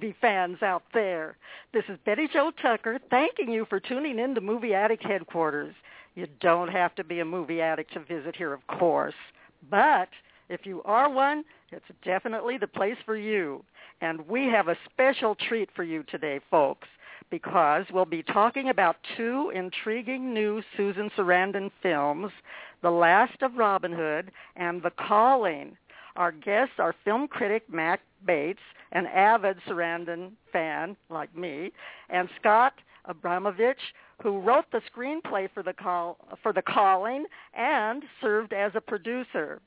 movie fans out there. This is Betty Jo Tucker thanking you for tuning in to Movie Addict Headquarters. You don't have to be a movie addict to visit here, of course. But if you are one, it's definitely the place for you. And we have a special treat for you today, folks, because we'll be talking about two intriguing new Susan Sarandon films, The Last of Robin Hood and The Calling. Our guests are film critic Mack Bates, an avid Sarandon fan like me, and Scott Abramovitch, who wrote the screenplay for the call for the calling and served as a producer.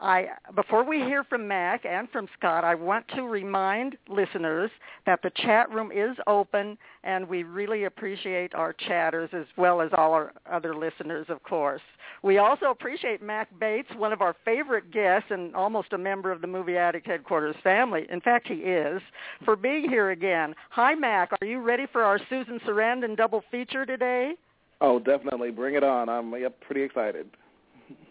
I, before we hear from Mack and from Scott, I want to remind listeners that the chat room is open, and we really appreciate our chatters as well as all our other listeners, of course. We also appreciate Mack Bates, one of our favorite guests and almost a member of the Movie Addict Headquarters family. In fact, he is, for being here again. Hi, Mack. Are you ready for our Susan Sarandon double feature today? Oh, definitely. Bring it on. I'm yep, pretty excited.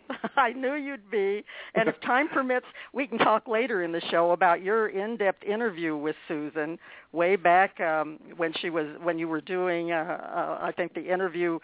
I knew you'd be. And if time permits, we can talk later in the show about your in-depth interview with Susan way back um, when she was when you were doing, uh, uh, I think, the interview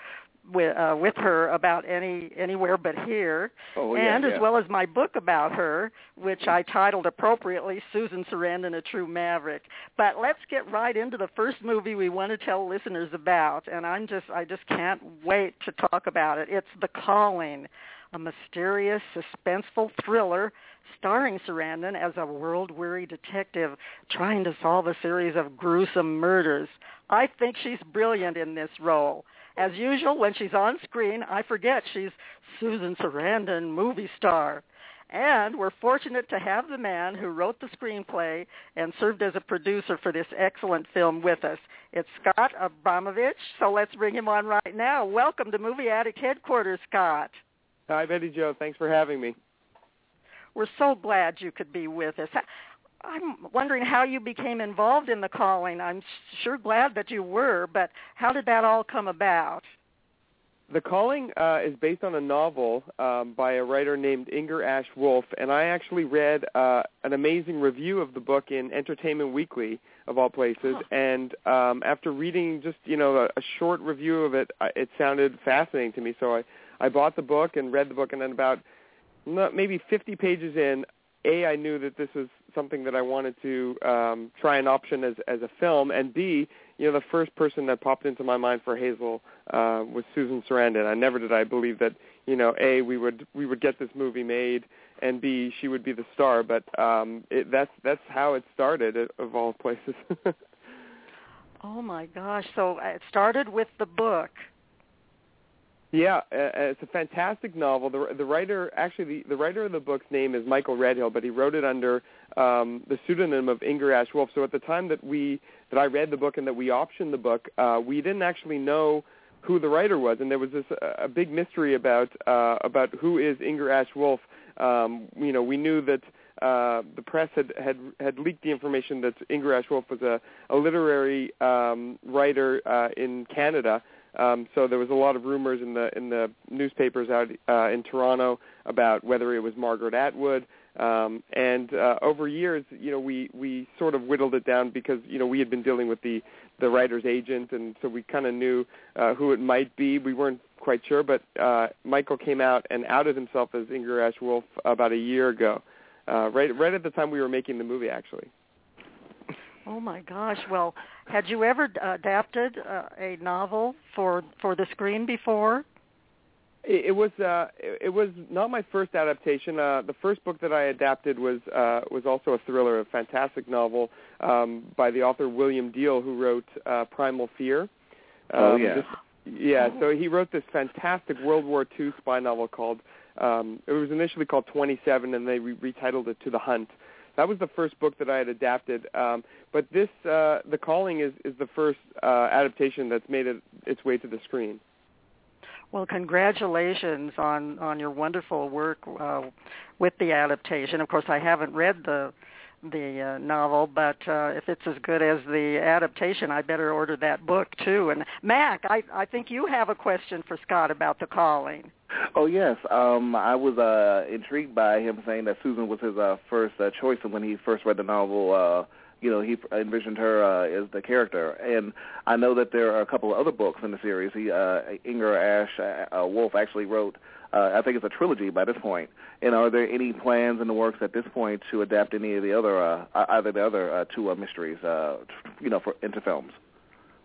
with uh, with her about any anywhere but here, oh, yeah, and yeah. as well as my book about her, which I titled appropriately "Susan Sarandon: A True Maverick." But let's get right into the first movie we want to tell listeners about, and I'm just I just can't wait to talk about it. It's The Calling a mysterious, suspenseful thriller starring Sarandon as a world-weary detective trying to solve a series of gruesome murders. I think she's brilliant in this role. As usual, when she's on screen, I forget she's Susan Sarandon, movie star. And we're fortunate to have the man who wrote the screenplay and served as a producer for this excellent film with us. It's Scott Abramovitch, so let's bring him on right now. Welcome to Movie Addict Headquarters, Scott. Hi, Betty Jo. Thanks for having me. We're so glad you could be with us. I'm wondering how you became involved in the calling. I'm sure glad that you were, but how did that all come about? The Calling uh, is based on a novel um, by a writer named Inger Ash Wolf, and I actually read uh, an amazing review of the book in Entertainment Weekly, of all places. And um, after reading just you know a, a short review of it, uh, it sounded fascinating to me. So I I bought the book and read the book, and then about maybe 50 pages in, a I knew that this was something that I wanted to um, try an option as as a film, and B, you know, the first person that popped into my mind for Hazel uh, was Susan Sarandon. I never did I believe that you know, a we would we would get this movie made, and b she would be the star. But um, it, that's that's how it started, of all places. oh my gosh! So uh, it started with the book. Yeah, uh, it's a fantastic novel. The the writer actually the, the writer of the book's name is Michael Redhill, but he wrote it under um, the pseudonym of Inger Ash Wolf. So at the time that we that I read the book and that we optioned the book, uh, we didn't actually know who the writer was, and there was this uh, a big mystery about uh, about who is Inger Ash Wolf. Um, you know, we knew that uh, the press had, had had leaked the information that Inger Ash Wolf was a, a literary um, writer uh, in Canada. Um, so there was a lot of rumors in the in the newspapers out uh, in Toronto about whether it was Margaret Atwood. Um, and uh, over years, you know, we we sort of whittled it down because you know we had been dealing with the the writer's agent, and so we kind of knew uh, who it might be. We weren't quite sure, but uh, Michael came out and outed himself as Inger Ash Wolf about a year ago, uh, right right at the time we were making the movie, actually. Oh my gosh! Well, had you ever adapted uh, a novel for for the screen before? It, it was uh, it, it was not my first adaptation. Uh, the first book that I adapted was uh, was also a thriller, a fantastic novel um, by the author William Diehl, who wrote uh, Primal Fear. Um, Oh, yeah. This, Yeah, so he wrote this fantastic World War II spy novel called. Um, it was initially called 27, and they re- retitled it To the Hunt. That was the first book that I had adapted. Um, but this, uh, The Calling, is is the first uh, adaptation that's made it, its way to the screen. Well, congratulations on on your wonderful work uh, with the adaptation. Of course, I haven't read the the uh, novel, but uh, if it's as good as the adaptation, I better order that book too. And Mack, I I think you have a question for Scott about the calling. Oh yes, um, I was uh, intrigued by him saying that Susan was his uh, first uh, choice when he first read the novel. Uh, you know, he envisioned her uh, as the character, and I know that there are a couple of other books in the series. He, uh, Inger Ash uh, Wolf actually wrote uh, I think it's a trilogy by this point. And are there any plans in the works at this point to adapt any of the other, uh, either the other uh, two uh, mysteries, uh, you know, for into films?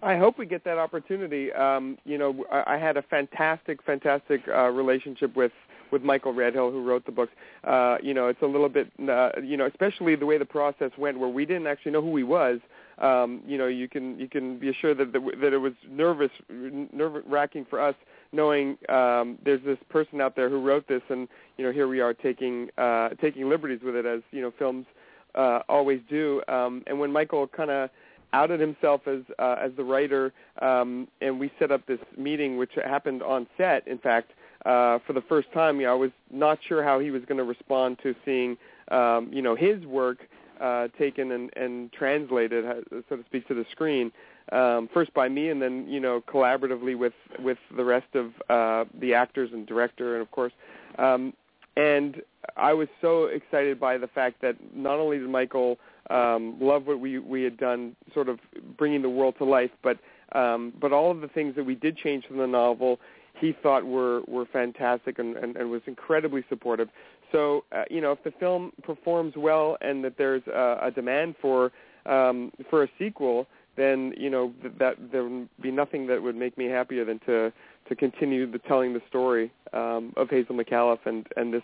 I hope we get that opportunity. Um, you know, I, I had a fantastic, fantastic uh, relationship with with Michael Redhill, who wrote the books. Uh, you know, it's a little bit, uh, you know, especially the way the process went, where we didn't actually know who he was. Um, you know, you can you can be assured that the, that it was nervous, nerve wracking for us knowing um, there's this person out there who wrote this, and you know here we are taking uh, taking liberties with it as you know films uh, always do. Um, and when Michael kind of outed himself as uh, as the writer, um, and we set up this meeting, which happened on set. In fact, uh, for the first time, you know, I was not sure how he was going to respond to seeing um, you know his work uh, taken and, and translated, so to speak, to the screen um, first by me and then you know collaboratively with with the rest of uh, the actors and director and of course. Um, and I was so excited by the fact that not only did Michael um, love what we we had done sort of bringing the world to life but um, but all of the things that we did change from the novel he thought were were fantastic and, and, and was incredibly supportive so uh, you know if the film performs well and that there's a, a demand for um, for a sequel then you know that, that there would be nothing that would make me happier than to to continue the telling the story um, of Hazel Micallef and and this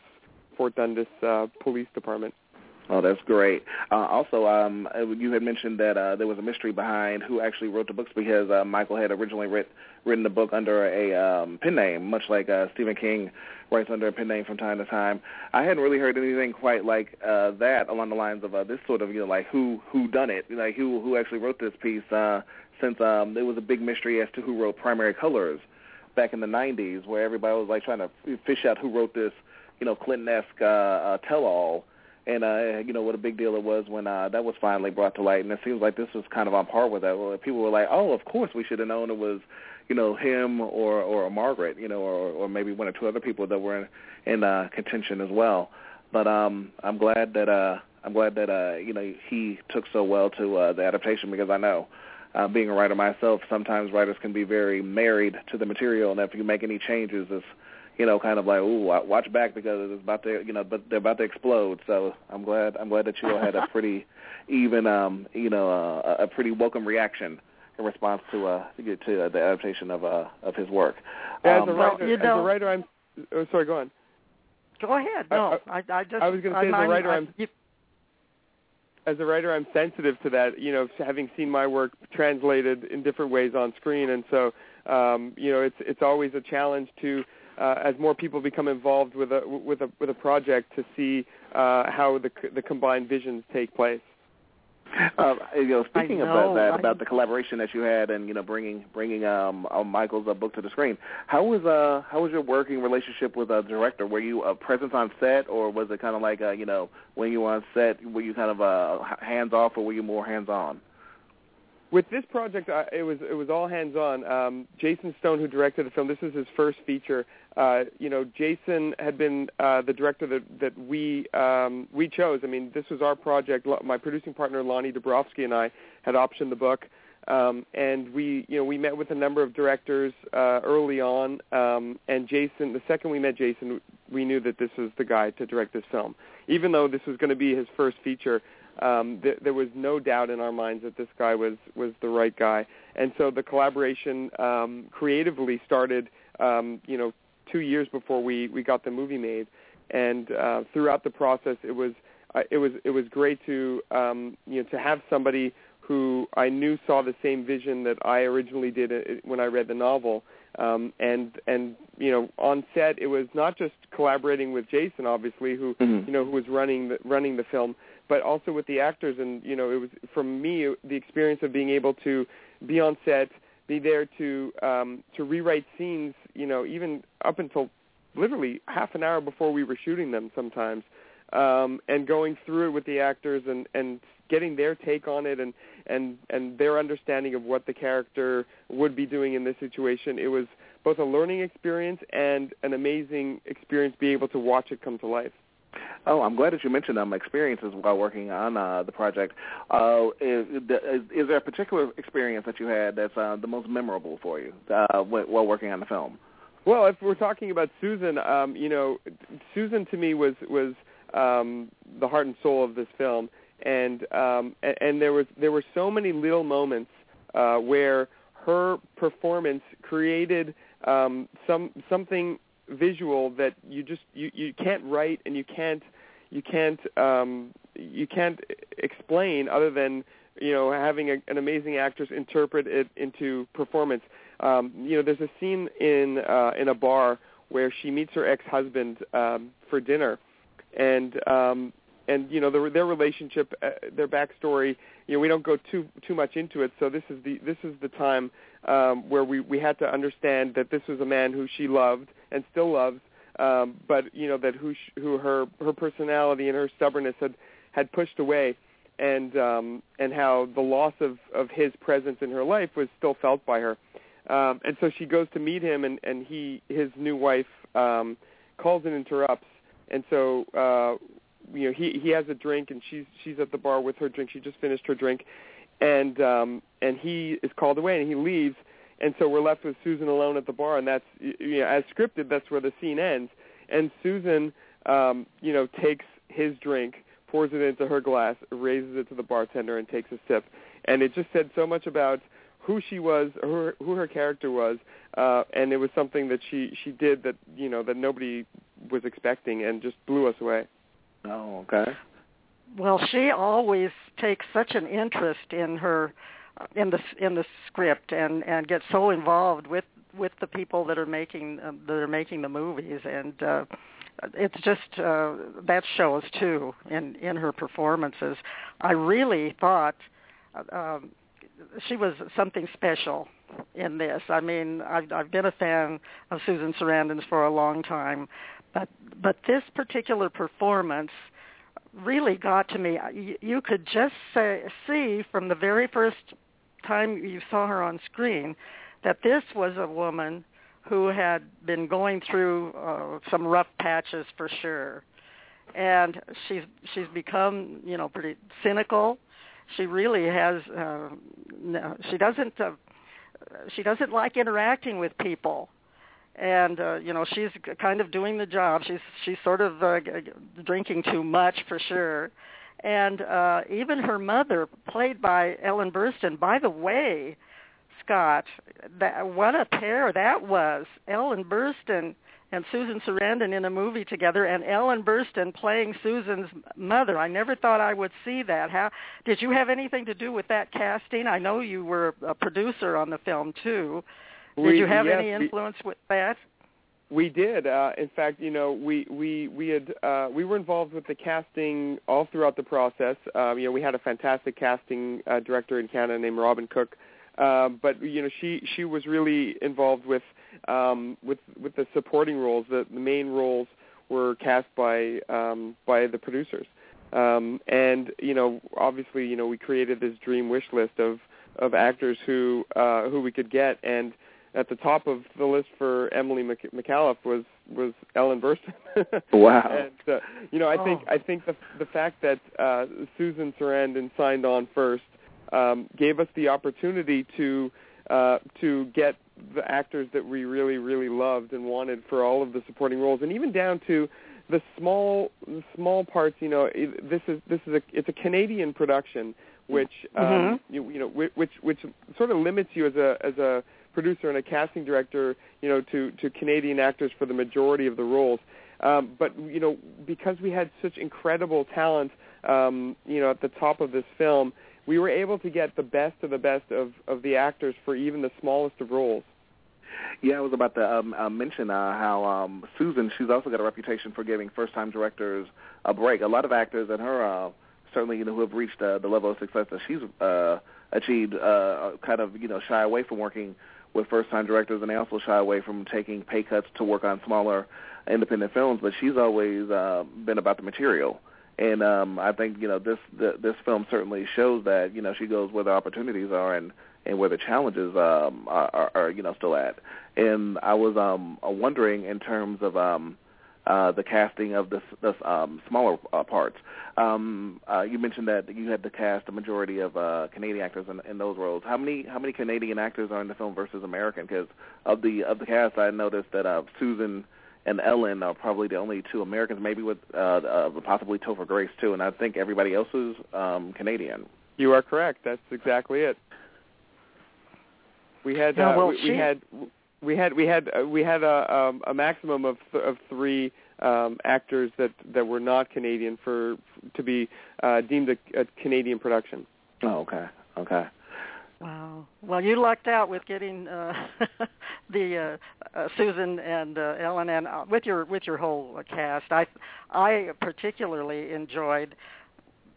Port Dundas uh, police department. Oh, that's great. Uh, also, um, uh, you had mentioned that uh, there was a mystery behind who actually wrote the books because uh, Michael had originally writ, written the book under a um, pen name, much like uh, Stephen King writes under a pen name from time to time. I hadn't really heard anything quite like uh, that along the lines of uh, this sort of, you know, like who who done it, like who who actually wrote this piece. Uh, since um, there was a big mystery as to who wrote Primary Colors back in the '90s, where everybody was like trying to fish out who wrote this, you know, Clinton-esque uh, uh, tell-all and uh, you know what a big deal it was when uh, that was finally brought to light. And it seems like this was kind of on par with that. Where people were like, "Oh, of course we should have known it was, you know, him or or Margaret, you know, or or maybe one or two other people that were in, in uh, contention as well." But um, I'm glad that uh, I'm glad that uh, you know he took so well to uh, the adaptation because I know. Uh, being a writer myself, sometimes writers can be very married to the material, and if you make any changes, it's you know, kind of like, ooh, watch back because it's about to, you know, but they're about to explode. So I'm glad, I'm glad that you all had a pretty even, um, you know, uh, a pretty welcome reaction in response to uh to, to uh, the adaptation of uh of his work. Um, as a writer, well, you know, as a writer, I'm. Oh, sorry, go on. Go ahead. No, I, I, I just. I was going to say, I'm, as a writer, I'm. I'm you, as a writer, I'm sensitive to that. You know, having seen my work translated in different ways on screen, and so um, you know, it's it's always a challenge to uh, as more people become involved with a with a with a project to see uh, how the the combined visions take place. Uh, you know, speaking know, about that, I... about the collaboration that you had, and you know, bringing bringing um, uh, Michael's uh, book to the screen. How was uh how was your working relationship with a uh, director? Were you a presence on set, or was it kind of like uh, you know when you were on set, were you kind of uh, hands off, or were you more hands on? With this project, uh, it was it was all hands on. Um, Jason Stone, who directed the film, this is his first feature. Uh, you know, Jason had been uh, the director that that we um, we chose. I mean, this was our project. My producing partner Lonnie Dabrowski and I had optioned the book, um, and we you know we met with a number of directors uh, early on. Um, and Jason, the second we met Jason, we knew that this was the guy to direct this film, even though this was going to be his first feature um, th- there was no doubt in our minds that this guy was was the right guy. And so the collaboration um, creatively started, um, you know, two years before we we got the movie made. And uh, throughout the process, it was uh, it was it was great to um, you know to have somebody who I knew saw the same vision that I originally did uh, when I read the novel. Um, and and you know on set it was not just collaborating with Jason, obviously, who Mhm. you know who was running the, running the film, but also with the actors. And you know it was for me the experience of being able to be on set, be there to um, to rewrite scenes. You know even up until literally half an hour before we were shooting them sometimes um, and going through it with the actors and and getting their take on it and and and their understanding of what the character would be doing in this situation it was both a learning experience and an amazing experience to be able to watch it come to life Oh, I'm glad that you mentioned um, experiences while working on uh, the project. Uh, is, is, there a particular experience that you had that's uh, the most memorable for you uh, while working on the film? Well, if we're talking about Susan, um, you know, Susan to me was was um, the heart and soul of this film, and um, and, and there was there were so many little moments uh, where her performance created um, some something visual that you just you, you can't write and you can't you can't um, you can't explain other than you know having a, an amazing actress interpret it into performance. Um, you know, there's a scene in uh, in a bar where she meets her ex-husband um, for dinner, and um, and you know their their relationship, uh, their backstory. You know, we don't go too too much into it. So this is the this is the time um, where we we had to understand that this was a man who she loved and still loves, um, but you know that who who her her personality and her stubbornness had had pushed away and um, and how the loss of, of his presence in her life was still felt by her. Um, and so she goes to meet him, and, and he his new wife um, calls and interrupts. And so uh, you know he he has a drink, and she's she's at the bar with her drink. She just finished her drink, and um, and he is called away, and he leaves. And so we're left with Susan alone at the bar, and that's you know as scripted. That's where the scene ends. And Susan, um, you know, takes his drink pours it into her glass, raises it to the bartender, and takes a sip. And it just said so much about who she was, who who her character was, uh, and it was something that she she did that you know that nobody was expecting, and just blew us away. Oh, okay. Well, she always takes such an interest in her in the in the script and and gets so involved with with the people that are making uh, that are making the movies. And uh it's just uh that shows too in in her performances. I really thought um she was something special in this. I mean i've i've been a fan of susan sarandon's for a long time but but this particular performance really got to me. You, you could just say, see from the very first time you saw her on screen that this was a woman who had been going through uh, some rough patches for sure. And she's she's become you know pretty cynical. She really has uh, no, she doesn't uh, she doesn't like interacting with people and uh, you know she's kind of doing the job she's she's sort of uh, drinking too much for sure and uh even her mother played by Ellen Burstyn by the way Scott that what a pair that was Ellen Burstyn and Susan Sarandon in a movie together and Ellen Burstyn playing Susan's mother. I never thought I would see that. How did you have anything to do with that casting? I know you were a producer on the film too. Did we, you have yes, any influence we, with that? We did. Uh, in fact, you know, we we we had uh, we were involved with the casting all throughout the process. Um, you know, we had a fantastic casting uh, director in Canada named Robin Cook. Uh, but you know, she she was really involved with um, with with the supporting roles. The, the main roles were cast by um, by the producers. Um, and you know, obviously, you know, we created this dream wish list of of actors who uh, who we could get, and at the top of the list for Emily Mc- Micallef was was Ellen Burstyn. wow! And uh, you know, I think Oh. I think the the fact that uh, Susan Sarandon signed on first um, gave us the opportunity to uh, to get the actors that we really really loved and wanted for all of the supporting roles, and even down to the small small parts. You know, it- this is this is a it's a Canadian production, which um, Mhm. you, you know which which sort of limits you as a as a producer and a casting director, you know, to to Canadian actors for the majority of the roles. Um, but you know, because we had such incredible talent, um, you know, at the top of this film, we were able to get the best of the best of of the actors for even the smallest of roles. Yeah, I was about to um, uh, mention uh, how um, Susan, she's also got a reputation for giving first-time directors a break. A lot of actors and her, uh, certainly, you know, who have reached uh, the level of success that she's uh, achieved, uh, kind of, you know, shy away from working with first-time directors, and they also shy away from taking pay cuts to work on smaller independent films. But she's always uh, been about the material, and um, I think you know this the, this film certainly shows that you know she goes where the opportunities are and and where the challenges um, are, are, are you know still at. And I was um, wondering in terms of um, uh, the casting of the, the um, smaller uh, parts. Um, uh, you mentioned that you had to cast a majority of uh, Canadian actors in, in those roles. How many how many Canadian actors are in the film versus American? Because of the of the cast, I noticed that uh, Susan and Ellen are probably the only two Americans, maybe with uh, uh, possibly Topher Grace too, and I think everybody else is um, Canadian. You are correct. That's exactly it. We had Yeah, uh, well, we, we she- had we had we had uh, we had a um, a maximum of th- of three um, actors that that were not Canadian for to be uh, deemed a, a Canadian production. Oh, okay, okay. Wow. Well, you lucked out with getting uh, the uh, uh, Susan and uh, Ellen, and uh, with your with your whole uh, cast. I I particularly enjoyed.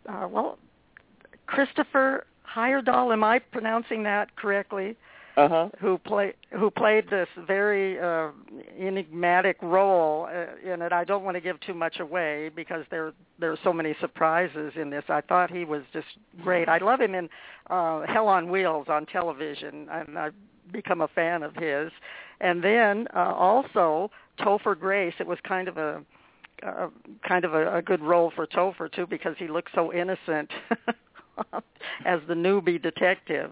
Uh, well, Christopher Heyerdahl. Am I pronouncing that correctly? Uh huh. who play who played this very uh, enigmatic role uh, in it. I don't want to give too much away because there there are so many surprises in this. I thought he was just great. I love him in uh, Hell on Wheels on television, and I've become a fan of his. And then uh, also Topher Grace. It was kind of a uh, kind of a, a good role for Topher too because he looked so innocent as the newbie detective,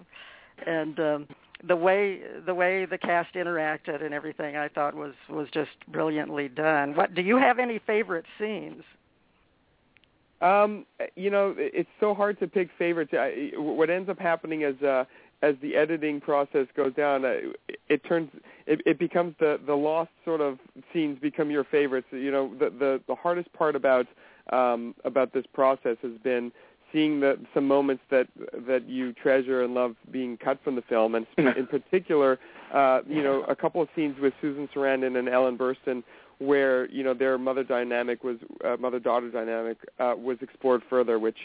and. Um, the way the way the cast interacted and everything I thought was was just brilliantly done. What do you have any favorite scenes? Um, you know, it's so hard to pick favorites. I, what ends up happening is uh, as the editing process goes down, uh, it turns it, it becomes the the lost sort of scenes become your favorites. You know, the the, the hardest part about um, about this process has been seeing the some moments that that you treasure and love being cut from the film, and in particular, uh, you know, a couple of scenes with Susan Sarandon and Ellen Burstyn where you know their mother dynamic was uh, mother daughter dynamic uh, was explored further, which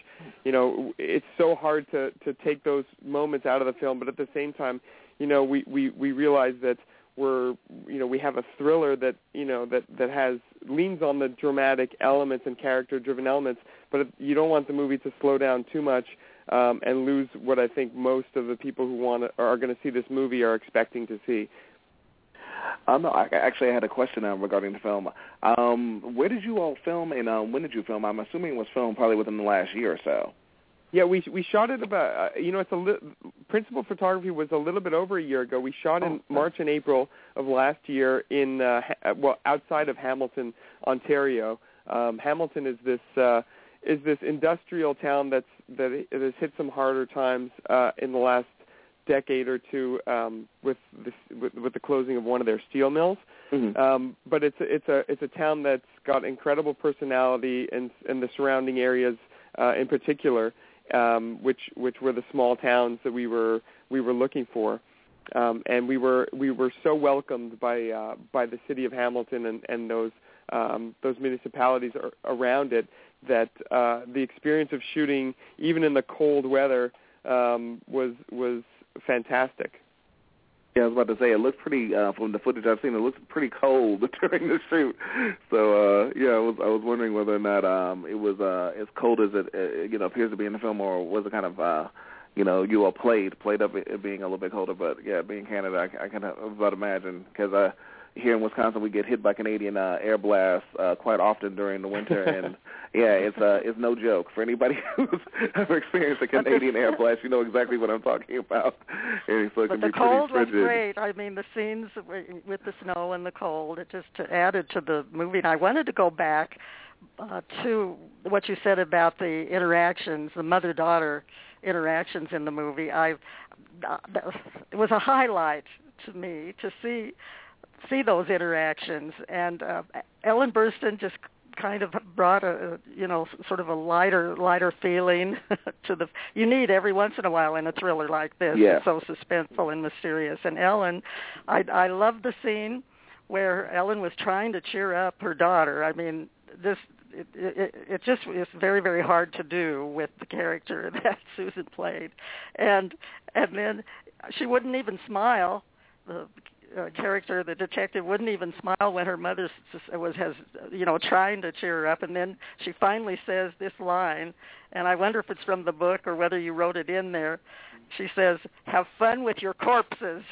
you know it's so hard to to take those moments out of the film, but at the same time, you know we we we realize that we're you know we have a thriller that you know that that has leans on the dramatic elements and character driven elements, but you don't want the movie to slow down too much. Um, and lose what I think most of the people who want to, are going to see this movie are expecting to see. Um, no, I actually I had a question um, regarding the film. Um, where did you all film, and um, when did you film? I'm assuming it was filmed probably within the last year or so. Yeah, we we shot it about uh, you know it's a li- principal photography was a little bit over a year ago. We shot in Oh, March and April of last year in uh, ha- well outside of Hamilton, Ontario. Um, Hamilton is this uh, is this industrial town that's that has hit some harder times uh, in the last decade or two um, with, this, with with the closing of one of their steel mills. Mm-hmm. Um, but it's a, it's a it's a town that's got incredible personality and and the surrounding areas uh, in particular, um, which which were the small towns that we were we were looking for, um, and we were we were so welcomed by uh, by the city of Hamilton and and those um, those municipalities ar- around it that uh, the experience of shooting even in the cold weather um, was was fantastic. Yeah, I was about to say it looks pretty uh, from the footage I've seen. It looks pretty cold during the shoot. So uh, yeah, I was I was wondering whether or not um, it was uh, as cold as it uh, you know appears to be in the film, or was it kind of uh, you know you all played played up it being a little bit colder. But yeah, being Canada, I, I can about imagine because uh, here in Wisconsin we get hit by Canadian uh, air blasts uh, quite often during the winter, and yeah, it's uh, it's no joke for anybody who's ever experienced a Canadian air blast. You know exactly what I'm talking about. And so it But can the be cold was great. I mean, the scenes with the snow and the cold, it just added to the movie. And I wanted to go back uh, to what you said about the interactions, the mother-daughter interactions in the movie. I uh, it was a highlight to me to see see those interactions and uh, Ellen Burstyn just kind of brought a you know sort of a lighter lighter feeling to the you need every once in a while in a thriller like this Yeah. it's so suspenseful and mysterious and ellen i i love the scene where ellen was trying to cheer up her daughter i mean this it, it, it just is very very hard to do with the character that Susan played, and and then she wouldn't even smile. The uh, character, the detective, wouldn't even smile when her mother was has you know trying to cheer her up, and then she finally says this line, and I wonder if it's from the book or whether you wrote it in there. She says, "Have fun with your corpses."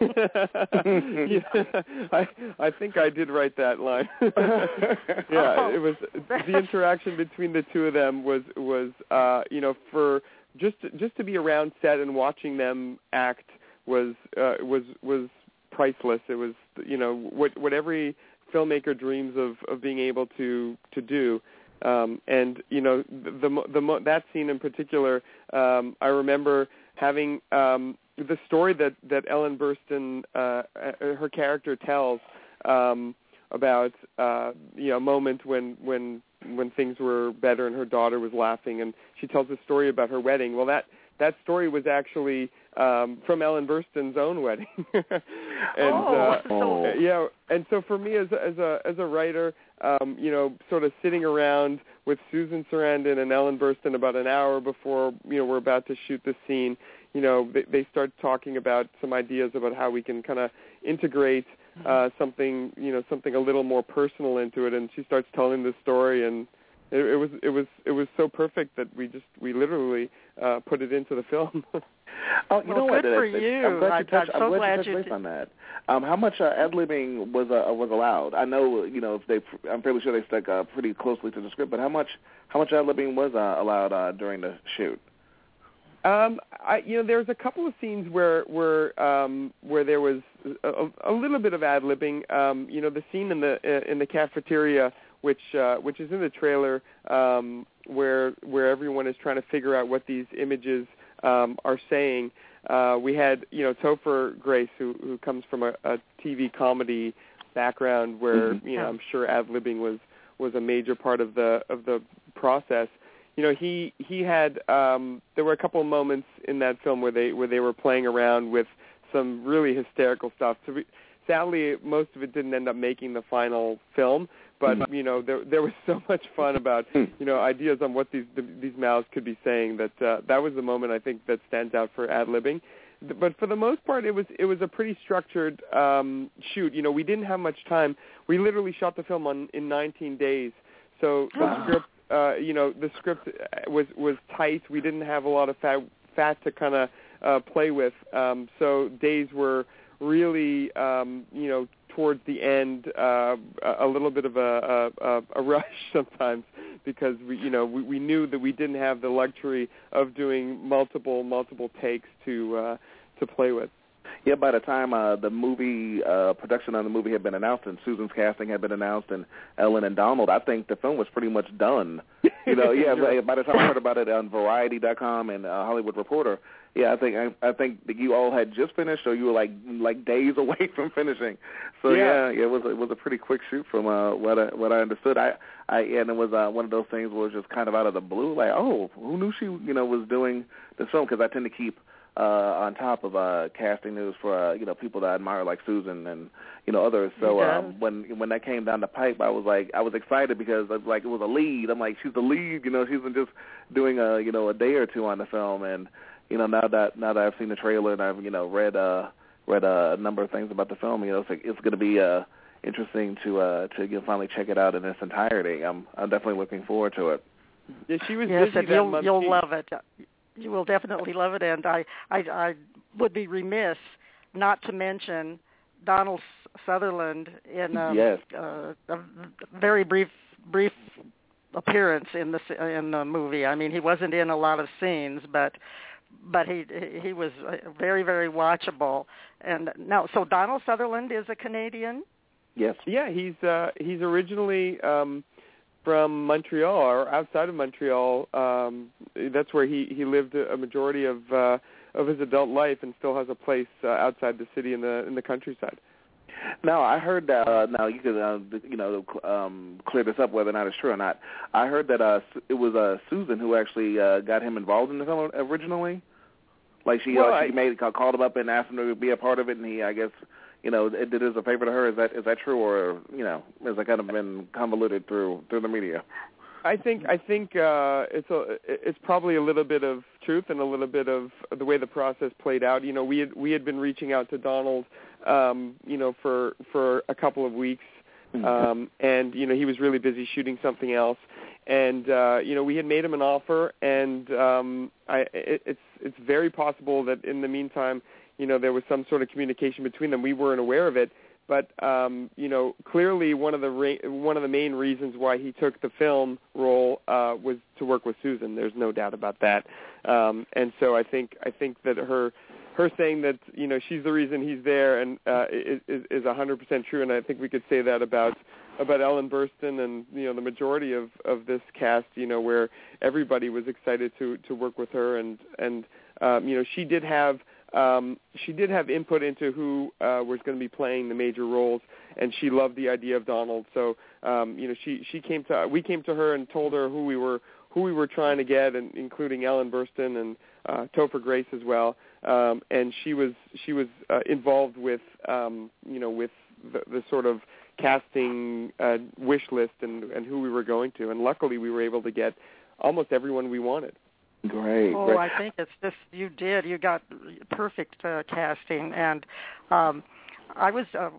yeah, I I think I did write that line. yeah, it was the interaction between the two of them was was uh you know for just just to be around set and watching them act was uh was was priceless. It was you know what what every filmmaker dreams of of being able to to do. Um, and you know the the, the that scene in particular, um, I remember having um, the story that that Ellen Burstyn, uh, uh, her character tells um, about uh, you know a moment when when when things were better and her daughter was laughing, and she tells a story about her wedding. Well, that that story was actually um, from Ellen Burstyn's own wedding. and oh, uh, so yeah, and so for me as a, as a as a writer, um, you know, sort of sitting around with Susan Sarandon and Ellen Burstyn about an hour before you know we're about to shoot the scene, you know, they, they start talking about some ideas about how we can kind of integrate uh, something, you know, something a little more personal into it, and she starts telling the story, and it, it was it was it was so perfect that we just we literally uh, put it into the film. Oh, you Well, know what? good for That- that- you. I'm glad I- you touched, I'm so glad, glad you touched you base on that. Um, how much uh, ad libbing was uh, was allowed? I know, you know, if they. I'm fairly sure they stuck uh, pretty closely to the script, but how much how much ad libbing was uh, allowed uh, during the shoot? Um, I, you know, there's a couple of scenes where where um, where there was a, a little bit of ad libbing. Um, you know, the scene in the uh, in the cafeteria, which uh, which is in the trailer, um, where where everyone is trying to figure out what these images um, are saying. Uh, we had you know Topher Grace, who who comes from a, a TV comedy background, where Mhm. you know I'm sure ad libbing was was a major part of the of the process you know he he had um there were a couple of moments in that film where they where they were playing around with some really hysterical stuff so we, sadly most of it didn't end up making the final film but you know there there was so much fun about you know ideas on what these these mouths could be saying that uh, that was the moment I think that stands out for ad libbing. But for the most part it was it was a pretty structured um shoot. You know we didn't have much time. We literally shot the film on in 19 days. So the script uh you know the script uh, was was tight. We didn't have a lot of fat fat to kind of uh play with. Um so days were really um you know towards the end uh a little bit of a a, a rush sometimes because we you know we, we knew that we didn't have the luxury of doing multiple multiple takes to uh to play with Yeah, by the time uh, the movie uh, production on the movie had been announced and Susan's casting had been announced and Ellen and Donald, I think the film was pretty much done. You know, yeah. By, by the time I heard about it on Variety.com and uh, Hollywood Reporter, yeah, I think I, I think that you all had just finished, or you were like like days away from finishing. So Yeah. yeah, yeah it was it was a pretty quick shoot from uh, what I, what I understood. I I and it was uh, one of those things where it was just kind of out of the blue, like oh, who knew she you know was doing this film? Because I tend to keep uh on top of uh casting news for uh, you know people that I admire like Susan and you know others. So Yes. um when when that came down the pipe I was like I was excited because I was like it was a lead. I'm like she's the lead, you know, she's been just doing a you know a day or two on the film and you know now that now that I've seen the trailer and I've you know read uh read uh, a number of things about the film, you know it's like, it's going to be uh interesting to uh to you know, finally check it out in its entirety. I'm I'm definitely looking forward to it. yeah she was yes, busy and that you'll month you'll She- love it. You will definitely love it, and I I, I would be remiss not to mention Donald Sutherland in um, Yes. uh, a very brief brief appearance in the in the movie. I mean, he wasn't in a lot of scenes, but but he he was uh, very very watchable. And now, so Donald Sutherland is a Canadian. Yes. Yeah, he's uh he's originally um from Montreal or outside of Montreal. Um that's where he he lived a majority of uh of his adult life and still has a place uh, outside the city in the in the countryside. Now I heard that. Uh, now you could uh, you know um, clear this up whether or not it's true or not. I heard that uh, it was uh, Susan who actually uh, got him involved in the film originally. Like she well, uh, she I, made called him up and asked him to be a part of it, and he I guess you know it did as a favor to her. Is that is that true, or you know has that kind of been convoluted through through the media? I think I think uh, it's a it's probably a little bit of truth and a little bit of the way the process played out. You know, we had we had been reaching out to Donald, um, you know, for for a couple of weeks, Mm-hmm. um, and you know he was really busy shooting something else, and uh, you know we had made him an offer, and um, I it, it's it's very possible that in the meantime, you know, there was some sort of communication between them. We weren't aware of it but um, you know, clearly one of the ra- one of the main reasons why he took the film role uh, was to work with Susan. There's no doubt about that. Um, and so I think I think that her her saying that you know she's the reason he's there and uh, is is 100% true. And I think we could say that about about Ellen Burstyn and you know the majority of of this cast. You know where everybody was excited to to work with her and and um, you know she did have um, she did have input into who uh, was going to be playing the major roles, and she loved the idea of Donald. So, um, you know, she she came to we came to her and told her who we were who we were trying to get, and including Ellen Burstyn and uh, Topher Grace as well. Um, and she was she was uh, involved with um, you know with the, the sort of casting uh, wish list and and who we were going to. And luckily, we were able to get almost everyone we wanted. Great. Oh, great. I think it's just you did. You got perfect uh, casting, and um, I was. Uh,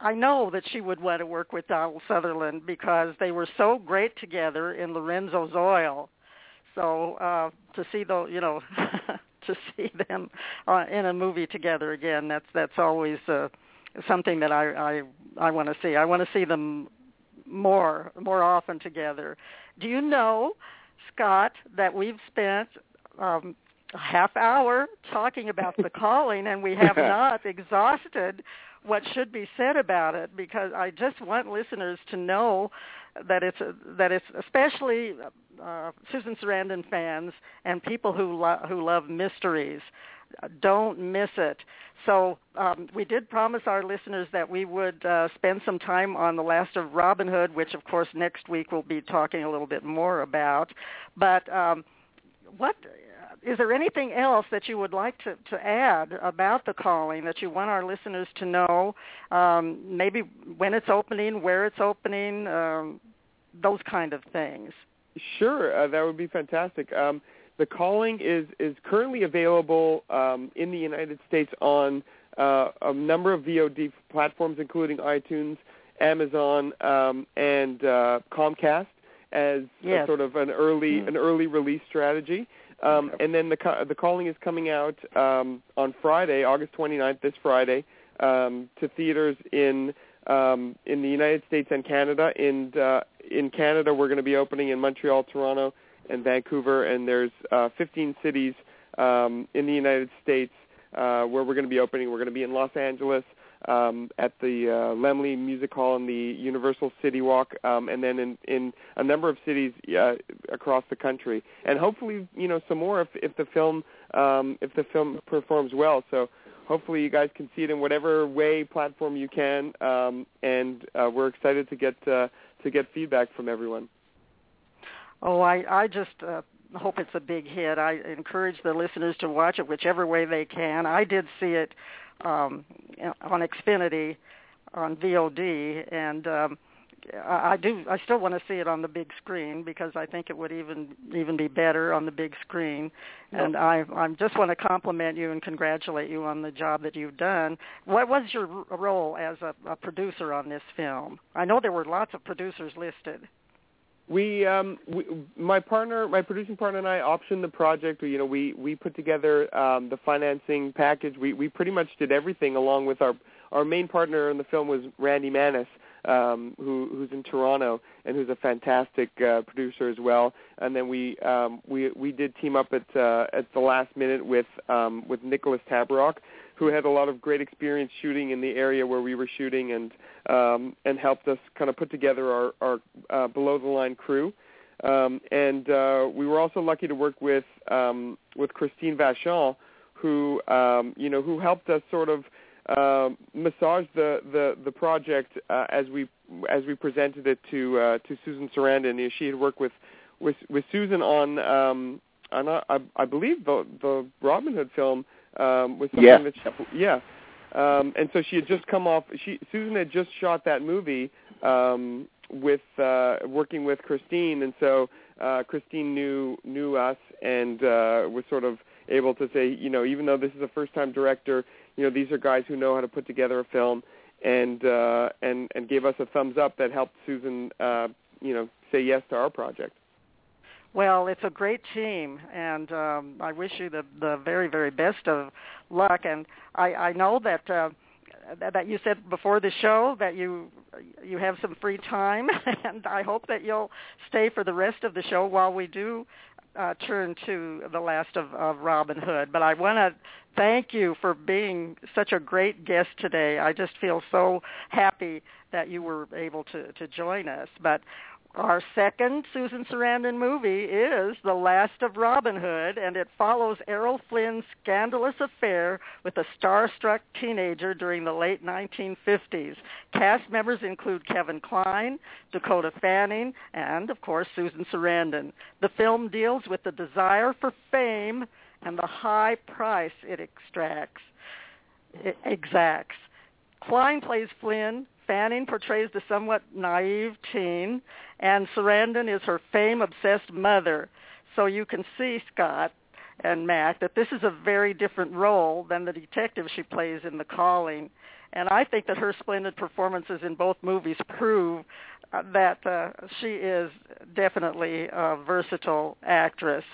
I know that she would want to work with Donald Sutherland because they were so great together in Lorenzo's Oil. So uh, to see the, you know, to see them uh, in a movie together again, that's that's always uh, something that I I I want to see. I want to see them more more often together. Do you know? Scott, that we've spent um, a half hour talking about the calling, and we have not exhausted what should be said about it because I just want listeners to know that it's a, that it's especially uh, Susan Sarandon fans and people who lo- who love mysteries. Don't miss it. So um, we did promise our listeners that we would uh, spend some time on the last of Robin Hood, which of course next week we'll be talking a little bit more about. But um, what is there anything else that you would like to, to add about the calling that you want our listeners to know? Um, maybe when it's opening, where it's opening, um, those kind of things. Sure, uh, that would be fantastic. Um, the calling is is currently available um, in the United States on uh, a number of VOD platforms, including iTunes, Amazon, um, and uh, Comcast, as yes. a sort of an early mm. an early release strategy. Um, and then the the calling is coming out um, on Friday, August 29th, this Friday, um, to theaters in um, in the United States and Canada. In uh, in Canada, we're going to be opening in Montreal, Toronto, and Vancouver, and there's uh, 15 cities um, in the United States uh, where we're going to be opening. We're going to be in Los Angeles um, at the uh, Laemmle Music Hall in the Universal City Walk, um, and then in, in a number of cities uh, across the country, and hopefully, you know, some more if, if the film um, if the film performs well. So hopefully, you guys can see it in whatever way platform you can, um, and uh, we're excited to get uh, to get feedback from everyone. Oh, I I just uh, hope it's a big hit. I encourage the listeners to watch it whichever way they can. I did see it um, on Xfinity on VOD, and um, I, do. I still want to see it on the big screen because I think it would even even be better on the big screen. And I I just want to compliment you and congratulate you on the job that you've done. What was your role as a, a producer on this film? I know there were lots of producers listed we um we, my partner my producing partner and I optioned the project. You know we we put together um the financing package. We we pretty much did everything along with our our main partner in the film was Randy Manis um who who's in Toronto and who's a fantastic uh, producer as well. And then we um we we did team up at uh at the last minute with um with Nicholas Tabarrok who had a lot of great experience shooting in the area where we were shooting and um, and helped us kind of put together our, our uh, below the line crew. Um, and uh, we were also lucky to work with um, with Christine Vachon, who um, you know who helped us sort of um, massaged the the the project uh, as we as we presented it to uh, to Susan Sarandon. You know, she had worked with with with Susan on um, on uh, I, I believe the the Robin Hood film um, was something Yeah. that she, yeah. Um, and so she had just come off. She Susan had just shot that movie um, with uh, working with Christine, and so uh, Christine knew knew us and uh, was sort of able to say, you know, even though this is a first time director, you know, these are guys who know how to put together a film, and uh, and and gave us a thumbs up that helped Susan, uh, you know, say yes to our project. Well, it's a great team, and um, I wish you the the very very best of luck. And I, I know that uh, that you said before the show that you you have some free time, and I hope that you'll stay for the rest of the show while we do uh, turn to the last of, of Robin Hood. But I want to thank you for being such a great guest today. I just feel so happy that you were able to to join us. But our second Susan Sarandon movie is The Last of Robin Hood, and it follows Errol Flynn's scandalous affair with a starstruck teenager during the late 1950s. Cast members include Kevin Kline, Dakota Fanning, and, of course, Susan Sarandon. The film deals with the desire for fame and the high price it extracts, it exacts. Kline plays Flynn, Fanning portrays the somewhat naive teen, and Sarandon is her fame-obsessed mother. So you can see, Scott and Mack, that this is a very different role than the detective she plays in The Calling. And I think that her splendid performances in both movies prove uh, that uh, she is definitely a versatile actress.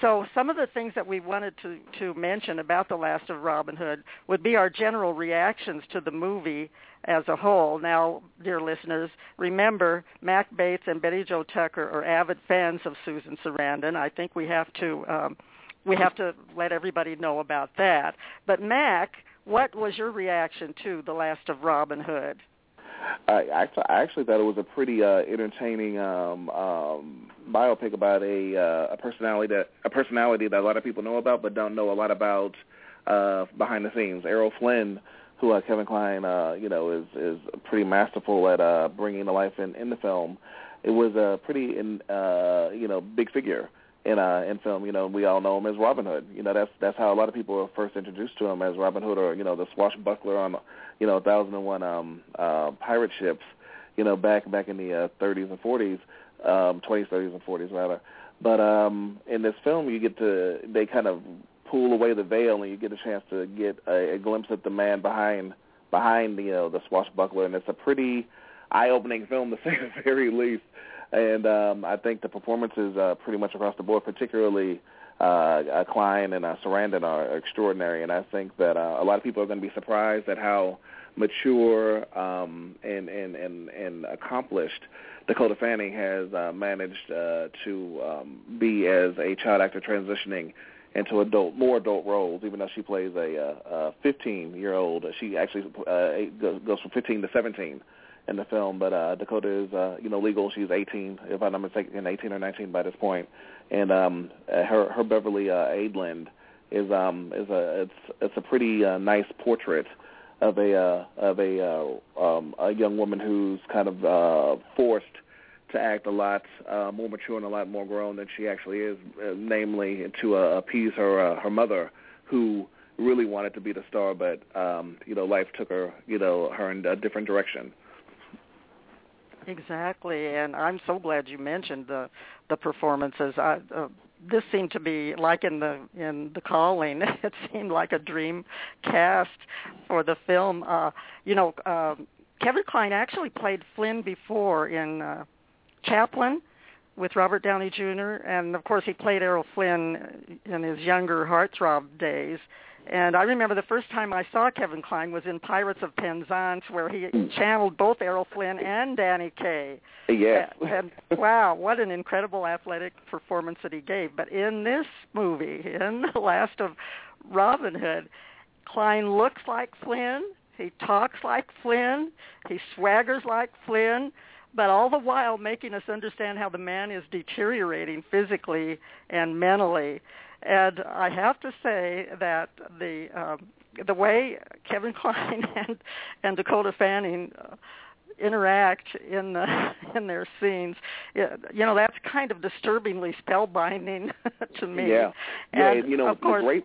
So some of the things that we wanted to, to mention about The Last of Robin Hood would be our general reactions to the movie as a whole. Now, dear listeners, remember Mack Bates and Betty Jo Tucker are avid fans of Susan Sarandon. I think we have to um, we have to let everybody know about that. But Mack, what was your reaction to The Last of Robin Hood? I actually, I actually thought it was a pretty uh, entertaining um, um, biopic about a uh, a personality that a personality that a lot of people know about but don't know a lot about uh, behind the scenes. Errol Flynn, who uh, Kevin Kline, uh, you know, is is pretty masterful at uh, bringing to life in in the film. It was a pretty, in, uh, you know, big figure in uh, in film. You know, we all know him as Robin Hood. You know, that's that's how a lot of people were first introduced to him as Robin Hood, or you know, the swashbuckler on, you know, 1001 um, uh, pirate ships. You know, back back in the uh, 30s and 40s, um, 20s, 30s, and 40s rather. But um, in this film, you get to they kind of pull away the veil, and you get a chance to get a, a glimpse at the man behind behind the, know the swashbuckler, and it's a pretty eye-opening film to say the very least and um, I think the performances uh, pretty much across the board, particularly uh, uh, Kline and uh, Sarandon, are extraordinary. And I think that uh, a lot of people are going to be surprised at how mature um, and, and, and, and accomplished Dakota Fanning has uh, managed uh, to um, be as a child actor transitioning into adult, more adult roles. Even though she plays a, uh, 15-year-old, she actually uh, goes from 15 to 17 in the film, but uh, Dakota is uh, you know legal. She's 18, if I'm not mistaken, 18 or 19 by this point. point, and um, uh, her her Beverly uh, Aadland is um is a it's it's a pretty uh, nice portrait of a uh, of a uh, um, a young woman who's kind of uh, forced to act a lot uh, more mature and a lot more grown than she actually is, uh, namely to uh, appease her uh, her mother who really wanted to be the star, but um, you know life took her you know her in a different direction. Exactly, and I'm so glad you mentioned the the performances. I, uh, this seemed to be like in the in the calling. It seemed like a dream cast for the film. Uh, you know, uh, Kevin Kline actually played Flynn before in uh, Chaplin with Robert Downey Jr. and of course he played Errol Flynn in his younger heartthrob days. And I remember the first time I saw Kevin Kline was in Pirates of Penzance, where he channeled both Errol Flynn and Danny Kaye. Yes. And, and wow, what an incredible athletic performance that he gave. But in this movie, in the last of Robin Hood, Kline looks like Flynn. He talks like Flynn. He swaggers like Flynn. But all the while making us understand how the man is deteriorating physically and mentally. And I have to say that the um, the way Kevin Kline and and Dakota Fanning uh, interact in the in their scenes, you know, that's kind of disturbingly spellbinding to me. Yeah, and yeah, you know, of course, great.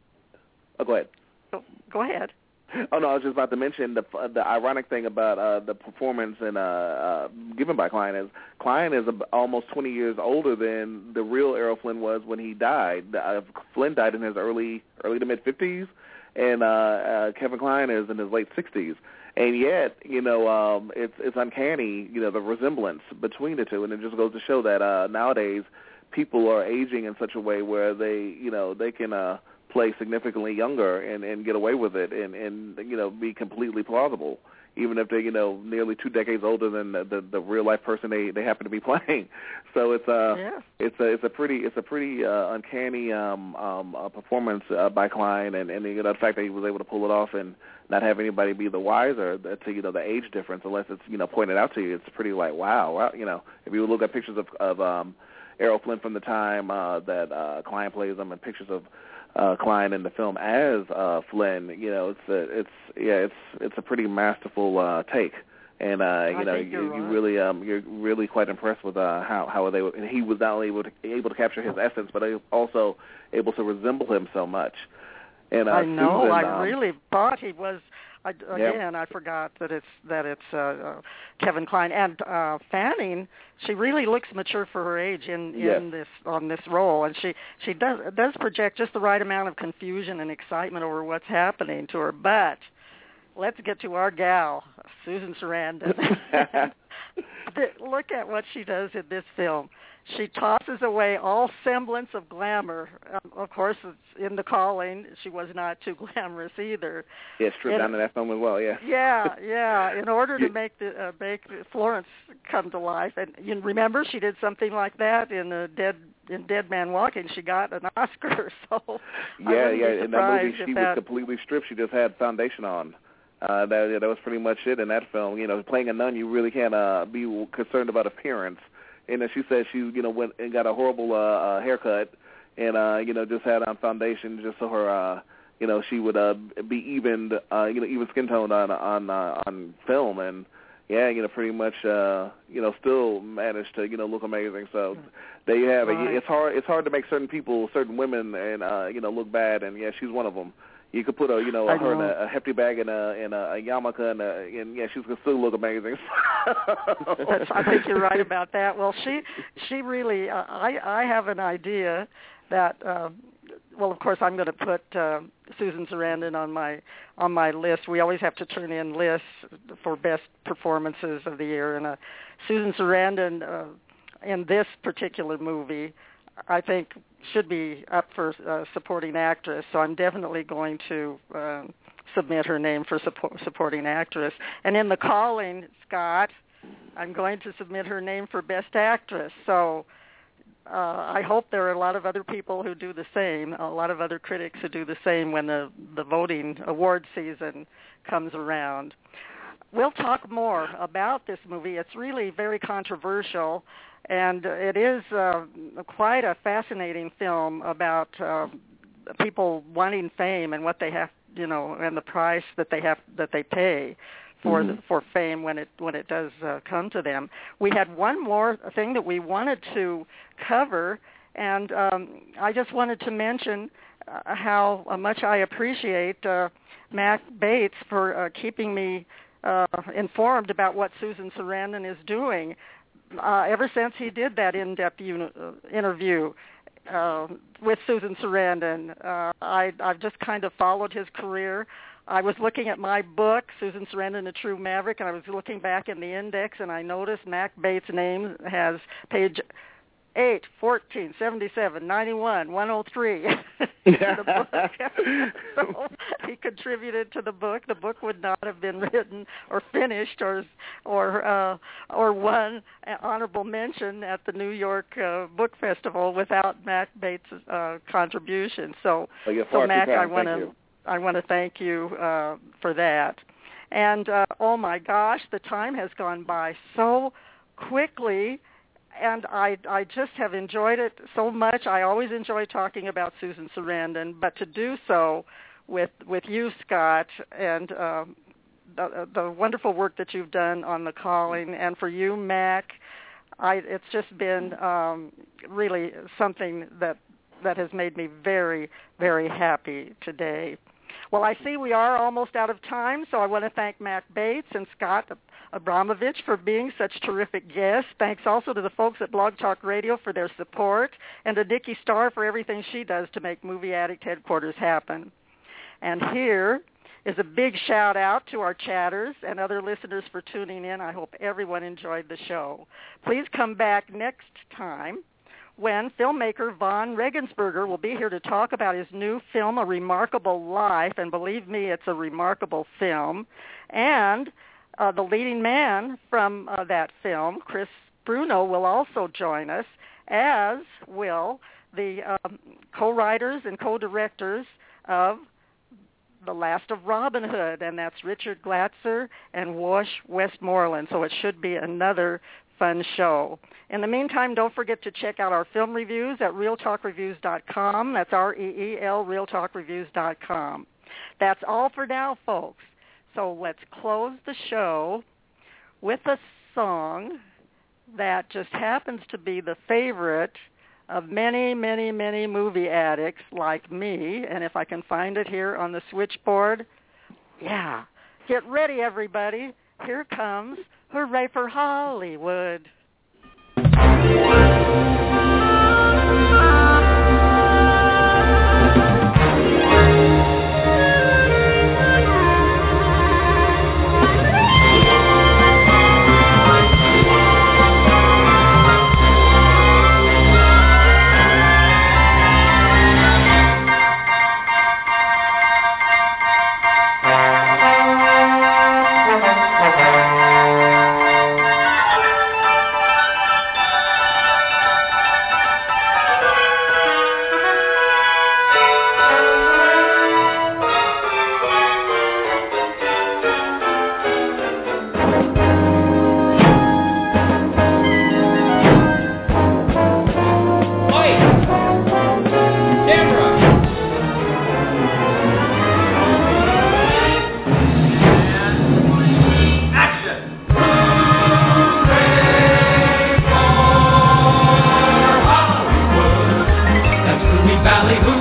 Oh, go ahead. Go, go ahead. Oh no, I was just about to mention the the ironic thing about uh the performance and uh, uh given by Kline is Kline is almost 20 years older than the real Errol Flynn was when he died. Uh, Flynn died in his early early to mid 50s, and uh, uh Kevin Kline is in his late 60s. And yet, you know, um it's it's uncanny, you know, the resemblance between the two, and it just goes to show that uh nowadays people are aging in such a way where they, you know, they can uh play significantly younger and and get away with it and and you know be completely plausible even if they're you know nearly two decades older than the the, the real life person they they happen to be playing so it's uh yeah. it's a it's a pretty it's a pretty uh, uncanny um um uh, performance uh, by Kline and and you know the fact that he was able to pull it off and not have anybody be the wiser to you know the age difference unless it's you know pointed out to you it's pretty like wow, wow you know if you look at pictures of of um Errol Flynn from the time uh that uh Kline plays him and pictures of uh, Kline in the film as uh, Flynn. You know, it's a, it's yeah, it's it's a pretty masterful uh, take, and uh, you I know, you, you're you right. really um, you're really quite impressed with uh, how how they and he was not only able to able to capture his essence, but also able to resemble him so much. And uh, I know. Susan, I um, really thought he was. I, again, I forgot that it's that it's uh, uh, Kevin Kline and uh, Fanning. She really looks mature for her age in in Yes. this on this role, and she she does does project just the right amount of confusion and excitement over what's happening to her. But let's get to our gal, Susan Sarandon. Look at what she does in this film. She tosses away all semblance of glamour. Um, of course, it's in the calling, she was not too glamorous either. yeah, stripped down to that film as well. Yeah. Yeah, yeah. In order to make the uh, make Florence come to life, and you remember she did something like that in the Dead in Dead Man Walking. She got an Oscar. So Yeah, yeah. be In that movie, she that, was completely stripped. She just had foundation on. Uh, that that was pretty much it in that film. You know, playing a nun, you really can't uh, be concerned about appearance. And then she said she, you know, went and got a horrible uh, uh, haircut, and uh, you know, just had on foundation just so her, uh, you know, she would uh, be evened, uh, you know, even skin toned on on uh, on film. And yeah, you know, pretty much, uh, you know, still managed to, you know, look amazing. So there you have it. It's hard. It's hard to make certain people, certain women, and uh, you know, look bad. And yeah, she's one of them. You could put a, you know, I her in know. a, a hefty bag and a and a, a yarmulke and, a, and yeah, she's gonna still look amazing. That's, I think you're right about that. Well, she she really uh, I I have an idea that uh, well, of course, I'm going to put uh, Susan Sarandon on my on my list. We always have to turn in lists for best performances of the year, and uh, Susan Sarandon uh, in this particular movie, I think, should be up for uh, supporting actress. So I'm definitely going to. Um, submit her name for support, supporting actress. And in The Calling, Scott, I'm going to submit her name for best actress. So uh, I hope there are a lot of other people who do the same, a lot of other critics who do the same when the, the voting award season comes around. We'll talk more about this movie. It's really very controversial, and it is uh, quite a fascinating film about uh, people wanting fame and what they have, you know, and the price that they have that they pay for the, for fame when it when it does uh, come to them. We had one more thing that we wanted to cover, and um, I just wanted to mention uh, how uh, much I appreciate uh, Mack Bates for uh, keeping me uh, informed about what Susan Sarandon is doing. Uh, ever since he did that in-depth uni- uh, interview uh, with Susan Sarandon, uh, I, I've just kind of followed his career. I was looking at my book, Susan Sarandon, A True Maverick, and I was looking back in the index, and I noticed Mack Bates' name has page 8, 14, 77, 91, 103 the book. so he contributed to the book. The book would not have been written or finished or or uh, or won an honorable mention at the New York uh, Book Festival without Mack Bates' uh, contribution. So, Well, so Mack. I want to. I want to thank you uh, for that. And uh, oh my gosh, the time has gone by so quickly and I I just have enjoyed it so much. I always enjoy talking about Susan Sarandon, but to do so with with you, Scott, and um, the, the wonderful work that you've done on the calling, and for you, Mack, I it's just been um, really something that that has made me very very happy today. Well, I see we are almost out of time, so I want to thank Mack Bates and Scott Abramovitch for being such terrific guests. Thanks also to the folks at Blog Talk Radio for their support, and to Nikki Starr for everything she does to make Movie Addict headquarters happen. And here is a big shout out to our chatters and other listeners for tuning in. I hope everyone enjoyed the show. Please come back next time when filmmaker Von Regensburger will be here to talk about his new film, A Remarkable Life, and believe me, it's a remarkable film. And uh, the leading man from uh, that film, Chris Bruno, will also join us, as will the um, co-writers and co-directors of The Last of Robin Hood, and that's Richard Glatzer and Wash Westmoreland. So it should be another fun show. In the meantime, don't forget to check out our film reviews at reeltalkreviews.com. That's R-E-E-L, reeltalkreviews.com. That's all for now, folks. So let's close the show with a song that just happens to be the favorite of many, many, many movie addicts like me. And if I can find it here on the switchboard, yeah. Get ready, everybody. Here comes Hooray for Hollywood. For